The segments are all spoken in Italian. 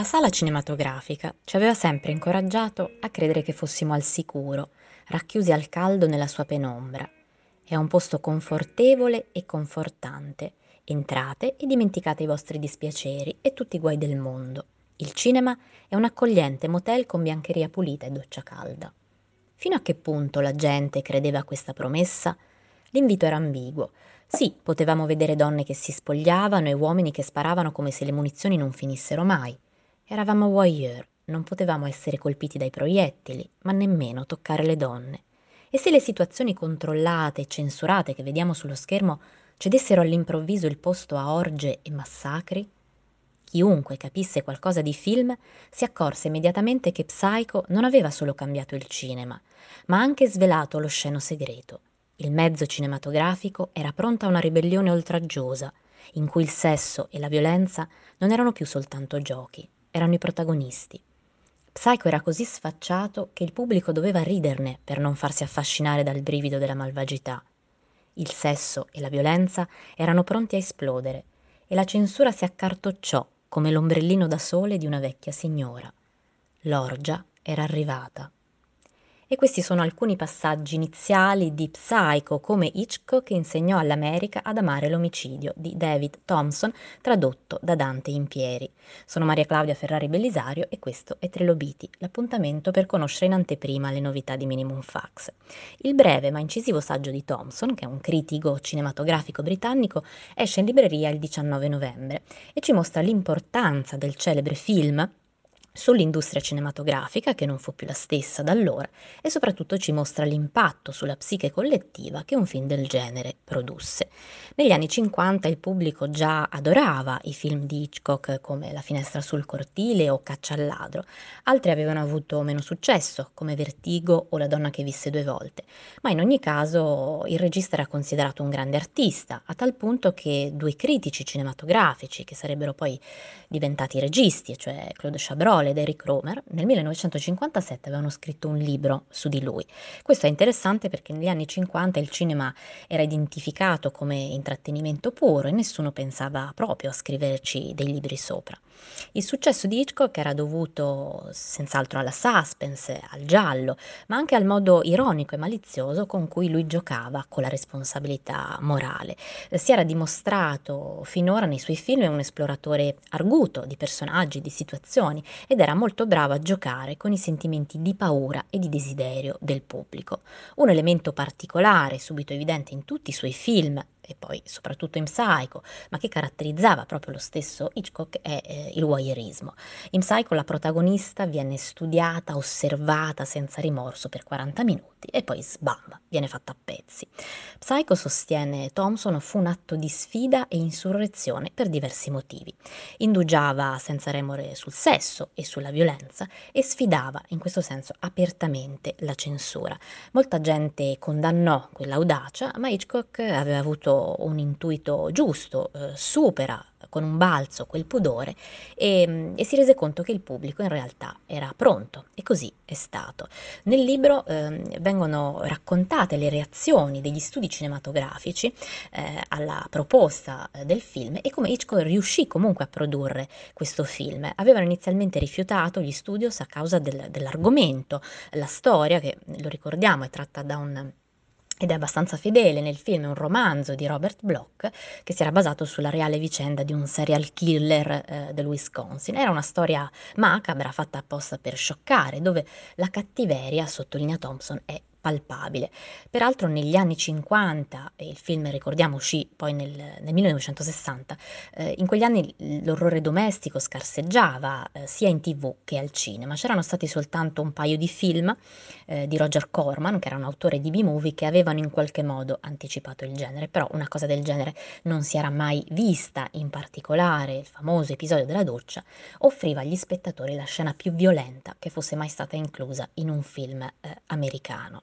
La sala cinematografica ci aveva sempre incoraggiato a credere che fossimo al sicuro, racchiusi al caldo nella sua penombra. È un posto confortevole e confortante. Entrate e dimenticate i vostri dispiaceri e tutti i guai del mondo. Il cinema è un accogliente motel con biancheria pulita e doccia calda. Fino a che punto la gente credeva a questa promessa? L'invito era ambiguo. Sì, potevamo vedere donne che si spogliavano e uomini che sparavano come se le munizioni non finissero mai. Eravamo voyeur, non potevamo essere colpiti dai proiettili, ma nemmeno toccare le donne. E se le situazioni controllate e censurate che vediamo sullo schermo cedessero all'improvviso il posto a orge e massacri? Chiunque capisse qualcosa di film si accorse immediatamente che Psycho non aveva solo cambiato il cinema, ma anche svelato lo sceno segreto. Il mezzo cinematografico era pronto a una ribellione oltraggiosa, in cui il sesso e la violenza non erano più soltanto giochi, erano i protagonisti. Psycho era così sfacciato che il pubblico doveva riderne per non farsi affascinare dal brivido della malvagità. Il sesso e la violenza erano pronti a esplodere e la censura si accartocciò come l'ombrellino da sole di una vecchia signora. L'orgia era arrivata e questi sono alcuni passaggi iniziali di Psycho, come Hitchcock insegnò all'America ad amare l'omicidio di David Thompson, tradotto da Dante Impieri. Sono Maria Claudia Ferrari Bellisario e questo è Trilobiti, l'appuntamento per conoscere in anteprima le novità di Minimum Fax. Il breve ma incisivo saggio di Thompson, che è un critico cinematografico britannico, esce in libreria il 19 novembre e ci mostra l'importanza del celebre film sull'industria cinematografica, che non fu più la stessa da allora, e soprattutto ci mostra l'impatto sulla psiche collettiva che un film del genere produsse. Negli anni 50 il pubblico già adorava i film di Hitchcock come La finestra sul cortile o Caccia al ladro, altri avevano avuto meno successo, come Vertigo o La donna che visse due volte, ma in ogni caso il regista era considerato un grande artista, a tal punto che due critici cinematografici, che sarebbero poi diventati registi, cioè Claude Chabrol ed Eric Romer, nel 1957 avevano scritto un libro su di lui. Questo è interessante perché negli anni 50 il cinema era identificato come intrattenimento puro e nessuno pensava proprio a scriverci dei libri sopra. Il successo di Hitchcock era dovuto senz'altro alla suspense, al giallo, ma anche al modo ironico e malizioso con cui lui giocava con la responsabilità morale. Si era dimostrato finora nei suoi film un esploratore arguto di personaggi, di situazioni ed era molto bravo a giocare con i sentimenti di paura e di desiderio del pubblico. Un elemento particolare, subito evidente in tutti i suoi film, e poi soprattutto in Psycho, ma che caratterizzava proprio lo stesso Hitchcock è eh, il voyeurismo. In Psycho la protagonista viene studiata, osservata senza rimorso per 40 minuti e poi sbam, viene fatta a pezzi. Psycho sostiene Thompson fu un atto di sfida e insurrezione per diversi motivi. Indugiava senza remore sul sesso e sulla violenza e sfidava in questo senso apertamente la censura. Molta gente condannò quell'audacia, ma Hitchcock aveva avuto un intuito giusto, eh, supera con un balzo quel pudore e, e, si rese conto che il pubblico in realtà era pronto e così è stato. Nel libro eh, vengono raccontate le reazioni degli studi cinematografici eh, alla proposta eh, del film e come Hitchcock riuscì comunque a produrre questo film. Avevano inizialmente rifiutato gli studios a causa del, dell'argomento, la storia che lo ricordiamo è tratta da un ed è abbastanza fedele nel film, un romanzo di Robert Bloch che si era basato sulla reale vicenda di un serial killer eh, del Wisconsin. Era una storia macabra fatta apposta per scioccare, dove la cattiveria, sottolinea Thompson, è palpabile. Peraltro negli anni 50, e il film ricordiamo uscì poi nel, nel 1960, eh, in quegli anni l'orrore domestico scarseggiava eh, sia in tv che al cinema. C'erano stati soltanto un paio di film eh, di Roger Corman, che era un autore di B-movie, che avevano in qualche modo anticipato il genere, però una cosa del genere non si era mai vista, in particolare il famoso episodio della doccia offriva agli spettatori la scena più violenta che fosse mai stata inclusa in un film eh, americano.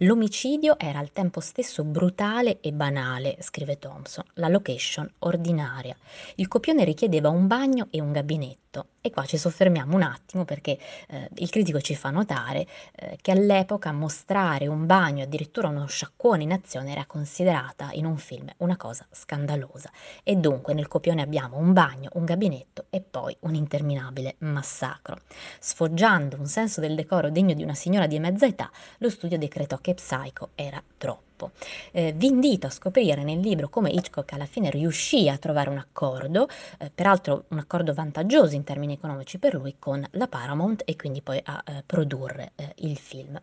L'omicidio era al tempo stesso brutale e banale, scrive Thompson, la location ordinaria. Il copione richiedeva un bagno e un gabinetto. E qua ci soffermiamo un attimo perché eh, il critico ci fa notare eh, che all'epoca mostrare un bagno, addirittura uno sciacquone in azione, era considerata in un film una cosa scandalosa. E dunque nel copione abbiamo un bagno, un gabinetto e poi un interminabile massacro. Sfoggiando un senso del decoro degno di una signora di mezza età, lo studio decretò che Psycho era troppo. Eh, vi invito a scoprire nel libro come Hitchcock alla fine riuscì a trovare un accordo, eh, peraltro un accordo vantaggioso in termini economici per lui con la Paramount e quindi poi a eh, produrre eh, il film.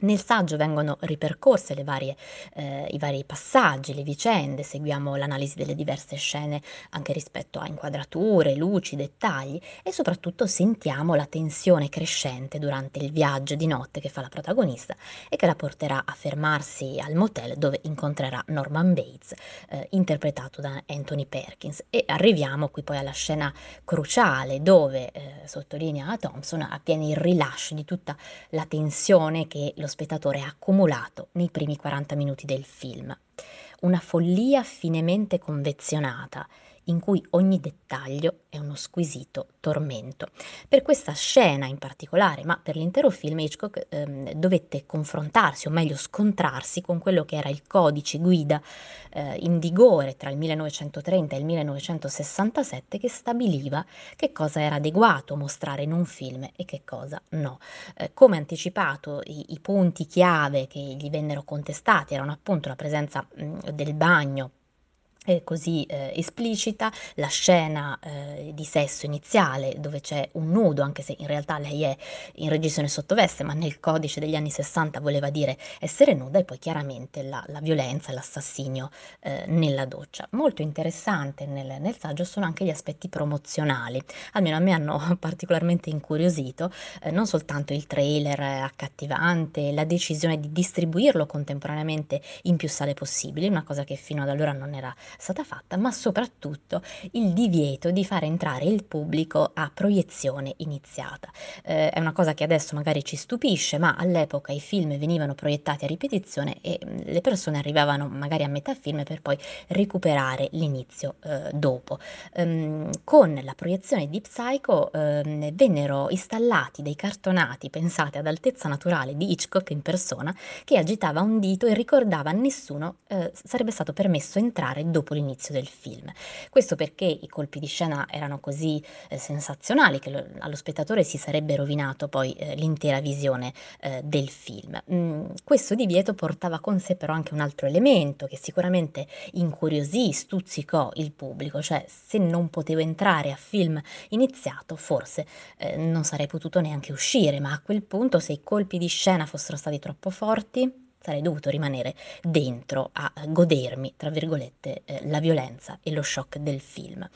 Nel saggio vengono ripercorse varie, eh, i vari passaggi, le vicende, seguiamo l'analisi delle diverse scene anche rispetto a inquadrature, luci, dettagli e soprattutto sentiamo la tensione crescente durante il viaggio di notte che fa la protagonista e che la porterà a fermarsi al motel dove incontrerà Norman Bates, eh, interpretato da Anthony Perkins. E arriviamo qui poi alla scena cruciale dove, eh, sottolinea Thompson, avviene il rilascio di tutta la tensione che lo spettatore ha accumulato nei primi 40 minuti del film. Una follia finemente convenzionata in cui ogni dettaglio è uno squisito tormento. Per questa scena in particolare, ma per l'intero film, Hitchcock ehm, dovette confrontarsi, o meglio scontrarsi, con quello che era il codice guida eh, in vigore tra il 1930 e il 1967 che stabiliva che cosa era adeguato mostrare in un film e che cosa no. Eh, come anticipato, i, i, punti chiave che gli vennero contestati erano appunto la presenza mh, del bagno così eh, esplicita, la scena eh, di sesso iniziale dove c'è un nudo, anche se in realtà lei è in regisione sottoveste, ma nel codice degli anni 60 voleva dire essere nuda e poi chiaramente la, la violenza l'assassinio eh, nella doccia. Molto interessante nel, nel, saggio sono anche gli aspetti promozionali, almeno a me hanno particolarmente incuriosito, eh, non soltanto il trailer accattivante, la decisione di distribuirlo contemporaneamente in più sale possibili, una cosa che fino ad allora non era stata fatta, ma soprattutto il divieto di far entrare il pubblico a proiezione iniziata. Eh, è una cosa che adesso magari ci stupisce, ma all'epoca i film venivano proiettati a ripetizione e mm, le persone arrivavano magari a metà film per poi recuperare l'inizio eh, dopo. Um, con la proiezione di Psycho um, vennero installati dei cartonati pensati ad altezza naturale di Hitchcock in persona che agitava un dito e ricordava a nessuno eh, sarebbe stato permesso entrare dopo dopo l'inizio del film. Questo perché i colpi di scena erano così eh, sensazionali che lo, allo spettatore si sarebbe rovinato poi eh, l'intera visione eh, del film. Mm, questo divieto portava con sé però anche un altro elemento che sicuramente incuriosì, stuzzicò il pubblico, cioè se non potevo entrare a film iniziato forse eh, non sarei potuto neanche uscire, ma a quel punto se i colpi di scena fossero stati troppo forti sarei dovuto rimanere dentro a godermi, tra virgolette, eh, la violenza e lo shock del film.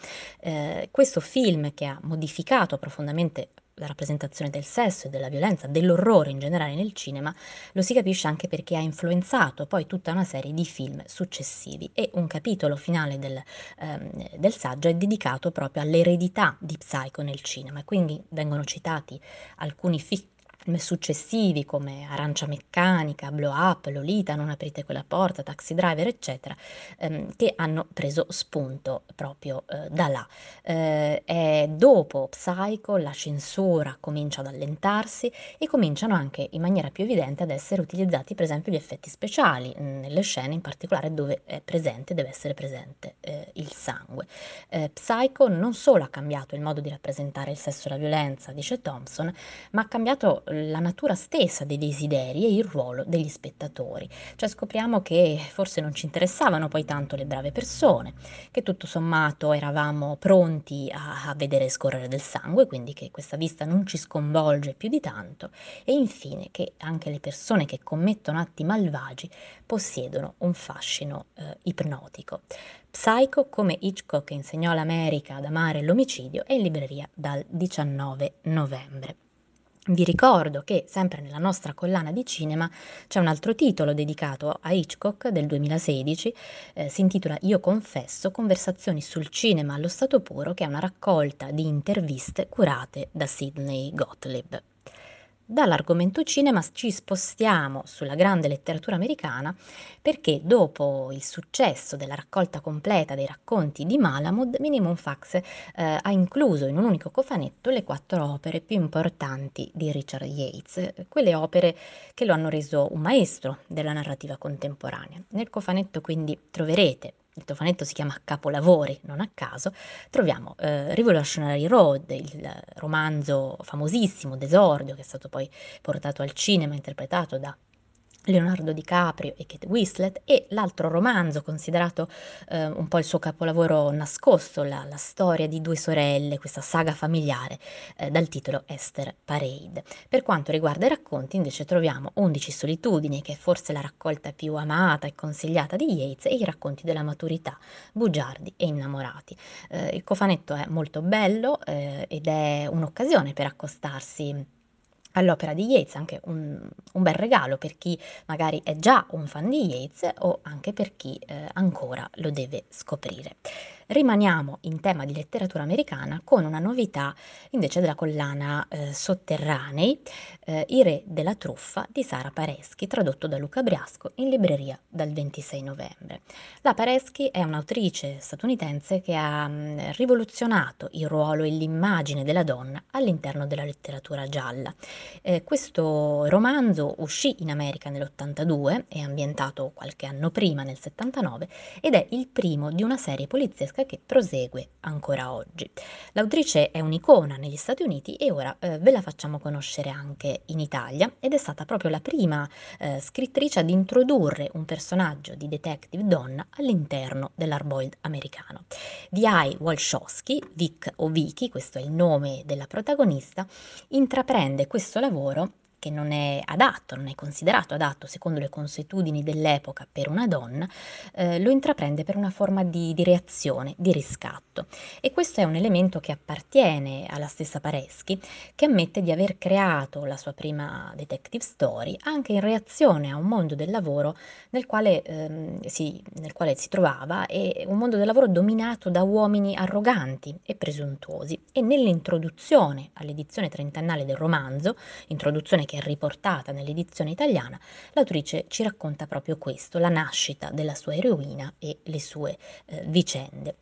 Eh, questo film che ha modificato profondamente la rappresentazione del sesso e della violenza, dell'orrore in generale nel cinema, lo si capisce anche perché ha influenzato poi tutta una serie di film successivi e un capitolo finale del, ehm, del saggio è dedicato proprio all'eredità di Psycho nel cinema, quindi vengono citati alcuni film successivi come Arancia Meccanica, Blow Up, Lolita, Non aprite quella porta, Taxi Driver, eccetera, ehm, che hanno preso spunto proprio eh, da là. Eh, dopo Psycho la censura comincia ad allentarsi e cominciano anche in maniera più evidente ad essere utilizzati per esempio gli effetti speciali, mm, nelle scene in particolare dove è presente, deve essere presente eh, il sangue. Eh, Psycho non solo ha cambiato il modo di rappresentare il sesso e la violenza, dice Thompson, ma ha cambiato la natura stessa dei desideri e il ruolo degli spettatori. Cioè scopriamo che forse non ci interessavano poi tanto le brave persone, che tutto sommato eravamo pronti a, a vedere scorrere del sangue, quindi che questa vista non ci sconvolge più di tanto e infine che anche le persone che commettono atti malvagi possiedono un fascino eh, ipnotico. Psycho, come Hitchcock insegnò all'America ad amare l'omicidio, è in libreria dal 19 novembre. Vi ricordo che sempre nella nostra collana di cinema c'è un altro titolo dedicato a Hitchcock del 2016, eh, si intitola Io confesso, conversazioni sul cinema allo stato puro, che è una raccolta di interviste curate da Sidney Gottlieb. Dall'argomento cinema ci spostiamo sulla grande letteratura americana perché dopo il successo della raccolta completa dei racconti di Malamud, Minimum Fax eh, ha incluso in un unico cofanetto le quattro opere più importanti di Richard Yates, quelle opere che lo hanno reso un maestro della narrativa contemporanea. Nel cofanetto quindi troverete il tofanetto si chiama Capolavori, non a caso, troviamo eh, Revolutionary Road, il romanzo famosissimo d'esordio che è stato poi portato al cinema, interpretato da Leonardo DiCaprio e Kate Winslet e l'altro romanzo considerato eh, un po' il suo capolavoro nascosto, la, la, storia di due sorelle, questa saga familiare eh, dal titolo Esther Parade. Per quanto riguarda i racconti invece troviamo 11 solitudini che è forse la raccolta più amata e consigliata di Yates e i racconti della maturità, bugiardi e innamorati. Eh, il cofanetto è molto bello eh, ed è un'occasione per accostarsi all'opera di Yates, anche un, un, bel regalo per chi magari è già un fan di Yates o anche per chi eh, ancora lo deve scoprire. Rimaniamo in tema di letteratura americana con una novità invece della collana eh, Sotterranei, eh, I re della truffa di Sara Pareschi, tradotto da Luca Briasco in libreria dal 26 novembre. La Pareschi è un'autrice statunitense che ha mh, mm, rivoluzionato il ruolo e l'immagine della donna all'interno della letteratura gialla. Eh, questo romanzo uscì in America nell'82, è ambientato qualche anno prima, nel 79, ed è il primo di una serie poliziesca che prosegue ancora oggi. L'autrice è un'icona negli Stati Uniti e ora eh, ve la facciamo conoscere anche in Italia ed è stata proprio la prima eh, scrittrice ad introdurre un personaggio di detective donna all'interno dell'Arboiled americano. D.I. Walshowski, Vic o Vicky, questo è il nome della protagonista, intraprende questo lavoro che non è adatto, non è considerato adatto secondo le consuetudini dell'epoca per una donna, eh, lo intraprende per una forma di, di, reazione, di riscatto. E questo è un elemento che appartiene alla stessa Pareschi, che ammette di aver creato la sua prima detective story anche in reazione a un mondo del lavoro nel quale, ehm, si, nel quale si trovava e un mondo del lavoro dominato da uomini arroganti e presuntuosi. E nell'introduzione all'edizione trentennale del romanzo, introduzione che è riportata nell'edizione italiana, l'autrice ci racconta proprio questo, la nascita della sua eroina e le sue eh, vicende.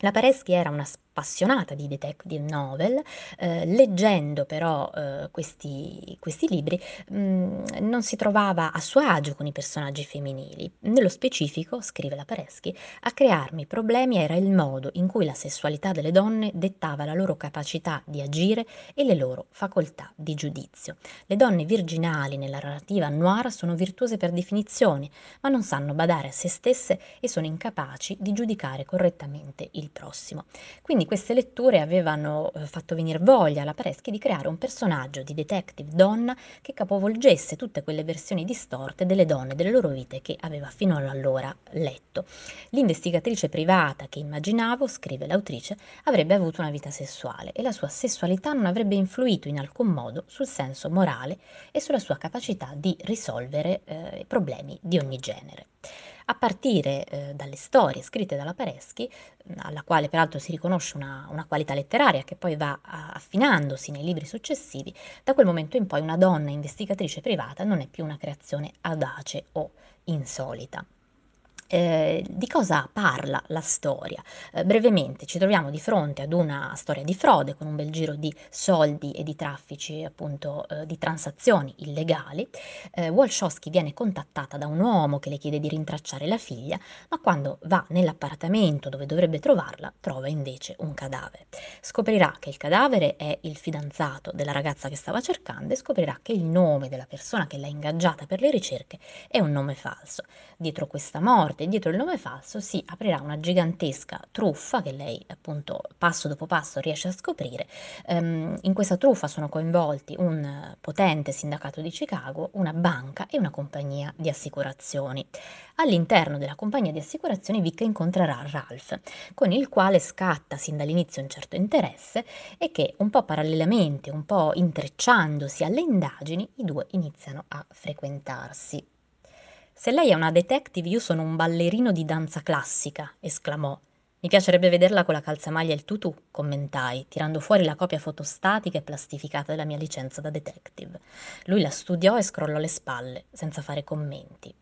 La Pareschi era una appassionata di detective novel, eh, leggendo però eh, questi, questi, libri mh, mm, non si trovava a suo agio con i personaggi femminili. Nello specifico, scrive la Pareschi, a crearmi problemi era il modo in cui la sessualità delle donne dettava la loro capacità di agire e le loro facoltà di giudizio. Le donne virginali nella narrativa noir sono virtuose per definizione, ma non sanno badare a se stesse e sono incapaci di giudicare correttamente il prossimo. Quindi queste letture avevano eh, fatto venire voglia alla Pareschi di creare un personaggio di detective donna che capovolgesse tutte quelle versioni distorte delle donne, delle loro vite che aveva fino allora letto. L'investigatrice privata che immaginavo, scrive l'autrice, avrebbe avuto una vita sessuale e la sua sessualità non avrebbe influito in alcun modo sul senso morale e sulla sua capacità di risolvere eh, problemi di ogni genere a partire eh, dalle storie scritte dalla Pareschi, alla quale peraltro si riconosce una, una qualità letteraria che poi va affinandosi nei libri successivi, da quel momento in poi una donna investigatrice privata non è più una creazione audace o insolita. Eh, di cosa parla la storia? Eh, brevemente ci troviamo di fronte ad una storia di frode con un bel giro di soldi e di traffici, appunto eh, di transazioni illegali. Eh, Walshowski viene contattata da un uomo che le chiede di rintracciare la figlia, ma quando va nell'appartamento dove dovrebbe trovarla, trova invece un cadavere. Scoprirà che il cadavere è il fidanzato della ragazza che stava cercando e scoprirà che il nome della persona che l'ha ingaggiata per le ricerche è un nome falso. Dietro questa morte dietro il nome falso si aprirà una gigantesca truffa che lei appunto passo dopo passo riesce a scoprire. Um, in questa truffa sono coinvolti un potente sindacato di Chicago, una banca e una compagnia di assicurazioni. All'interno della compagnia di assicurazioni Vic incontrerà Ralph, con il quale scatta sin dall'inizio un certo interesse e che un po' parallelamente, un po' intrecciandosi alle indagini, i due iniziano a frequentarsi. Se lei è una detective, io sono un ballerino di danza classica, esclamò. Mi piacerebbe vederla con la calzamaglia e il tutù, commentai, tirando fuori la copia fotostatica e plastificata della mia licenza da detective. Lui la studiò e scrollò le spalle, senza fare commenti.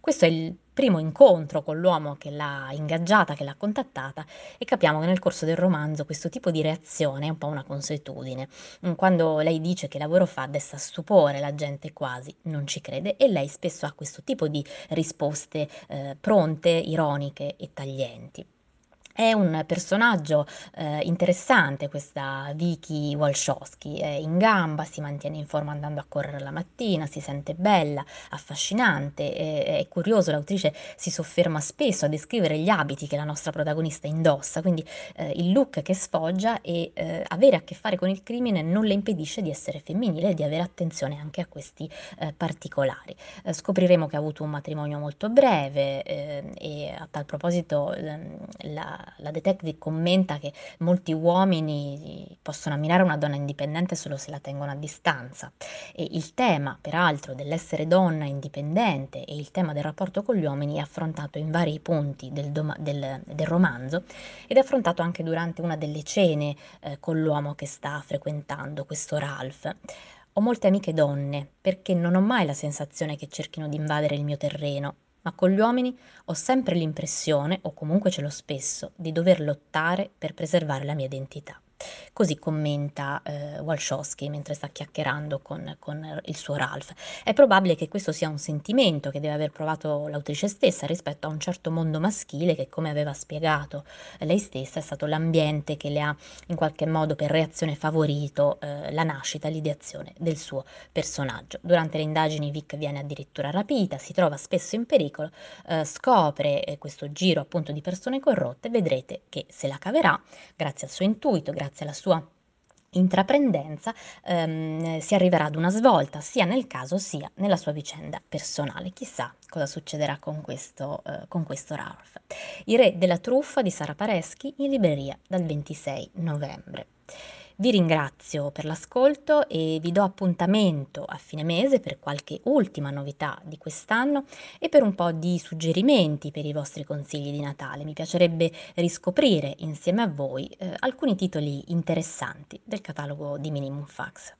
Questo è il primo incontro con l'uomo che l'ha ingaggiata, che l'ha contattata e capiamo che nel corso del romanzo questo tipo di reazione è un po' una consuetudine. Mm, quando lei dice che lavoro fa desta stupore, la gente quasi non ci crede e lei spesso ha questo tipo di risposte eh, pronte, ironiche e taglienti. È un personaggio, ehm, interessante questa Vicky Walszowski, è in gamba, si mantiene in forma andando a correre la mattina, si sente bella, affascinante, è è curioso, l'autrice si sofferma spesso a descrivere gli abiti che la nostra protagonista indossa, quindi, ehm, il look che sfoggia e, ehm, avere a che fare con il crimine non le impedisce di essere femminile e di avere attenzione anche a questi, ehm, particolari. Ehm, scopriremo che ha avuto un matrimonio molto breve, ehm, e a tal proposito, ehm, la la detective commenta che molti uomini possono ammirare una donna indipendente solo se la tengono a distanza e il tema, peraltro, dell'essere donna indipendente e il tema del rapporto con gli uomini è affrontato in vari punti del, doma- del, del romanzo ed è affrontato anche durante una delle cene eh, con l'uomo che sta frequentando, questo Ralph. Ho molte amiche donne perché non ho mai la sensazione che cerchino di invadere il mio terreno ma con gli uomini ho sempre l'impressione, o comunque ce l'ho spesso, di dover lottare per preservare la mia identità. Così commenta eh, Walszowski mentre sta chiacchierando con, con il suo Ralph. È probabile che questo sia un sentimento che deve aver provato l'autrice stessa rispetto a un certo mondo maschile che, come aveva spiegato lei stessa, è stato l'ambiente che le ha in qualche modo per reazione favorito eh, la nascita, l'ideazione del suo personaggio. Durante le indagini Vic viene addirittura rapita, si trova spesso in pericolo, eh, scopre eh, questo giro appunto di persone corrotte, vedrete che se la caverà grazie al suo intuito, grazie alla sua intraprendenza, ehm, si arriverà ad una svolta sia nel caso sia nella sua vicenda personale. Chissà cosa succederà con questo, eh, con questo Ralph. Il re della truffa di Sara Pareschi in libreria dal 26 novembre. Vi ringrazio per l'ascolto e vi do appuntamento a fine mese per qualche ultima novità di quest'anno e per un po' di suggerimenti per i vostri consigli di Natale. Mi piacerebbe riscoprire insieme a voi eh, alcuni titoli interessanti del catalogo di Minimum Fax.